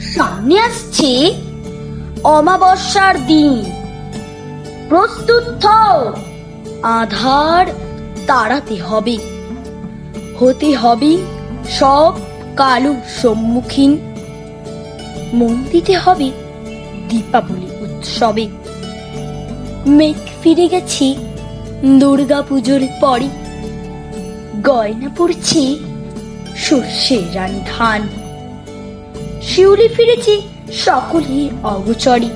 সামনে আসছে অমাবস্যার দিন। প্রস্তুত আধার তাড়াতে হবে। হতে হবে সব কালো সম্মুখীন। মন দিতে হবে দীপাবলি উৎসবে। মেঘ ফিরে গেছে দুর্গা পুজোর পরে। গয়না পড়ছে সর্ষে রানী ধান। শিউলি ফিরেছে সকলের অগচরে।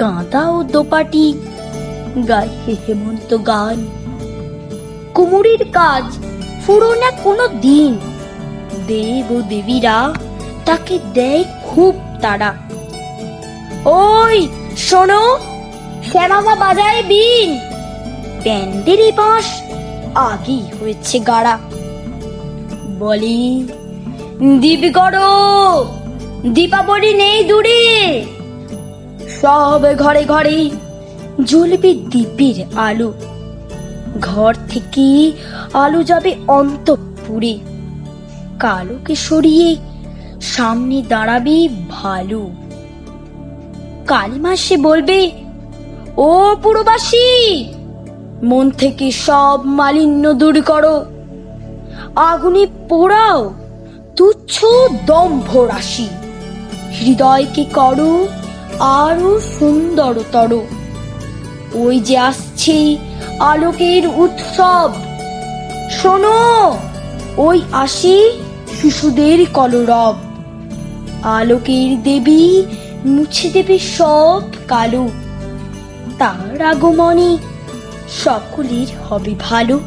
গাঁদা ও দোপাটি, গায়ে হেমন্ত গান। কুমুরের কাজ ফুরো না কোনো দিন। দেব ও দেবীরা তাকে দেয় খুব তারা ওই, শোনো, শ্যামামা বাজায় বিন ব্যান্ডের বাঁশ আগেই হয়েছে গাড়া। বলি দিবি করো দীপাবলি নেই দূরে। সব ঘরে ঘরে জ্বলবে দ্বীপের আলো। ঘর থেকে আলো যাবে অন্তপুরে। কালোকে সরিয়ে সামনে দাঁড়াবে ভালো। কালী মাসে বলবে, ও পুরবাসী, মন থেকে সব মালিন্য দূর করো। আগুনে পোড়াও তুচ্ছ দম্ভ রাশি হৃদয়কে করো আরও সুন্দরতর। ওই যে আসছে আলোকের উৎসব। শোনো, ওই আসে শিশুদের কলরব। আলোকের দেবী মুছে দেবে সব কালো। তার আগমনে সকলের হবে ভালো।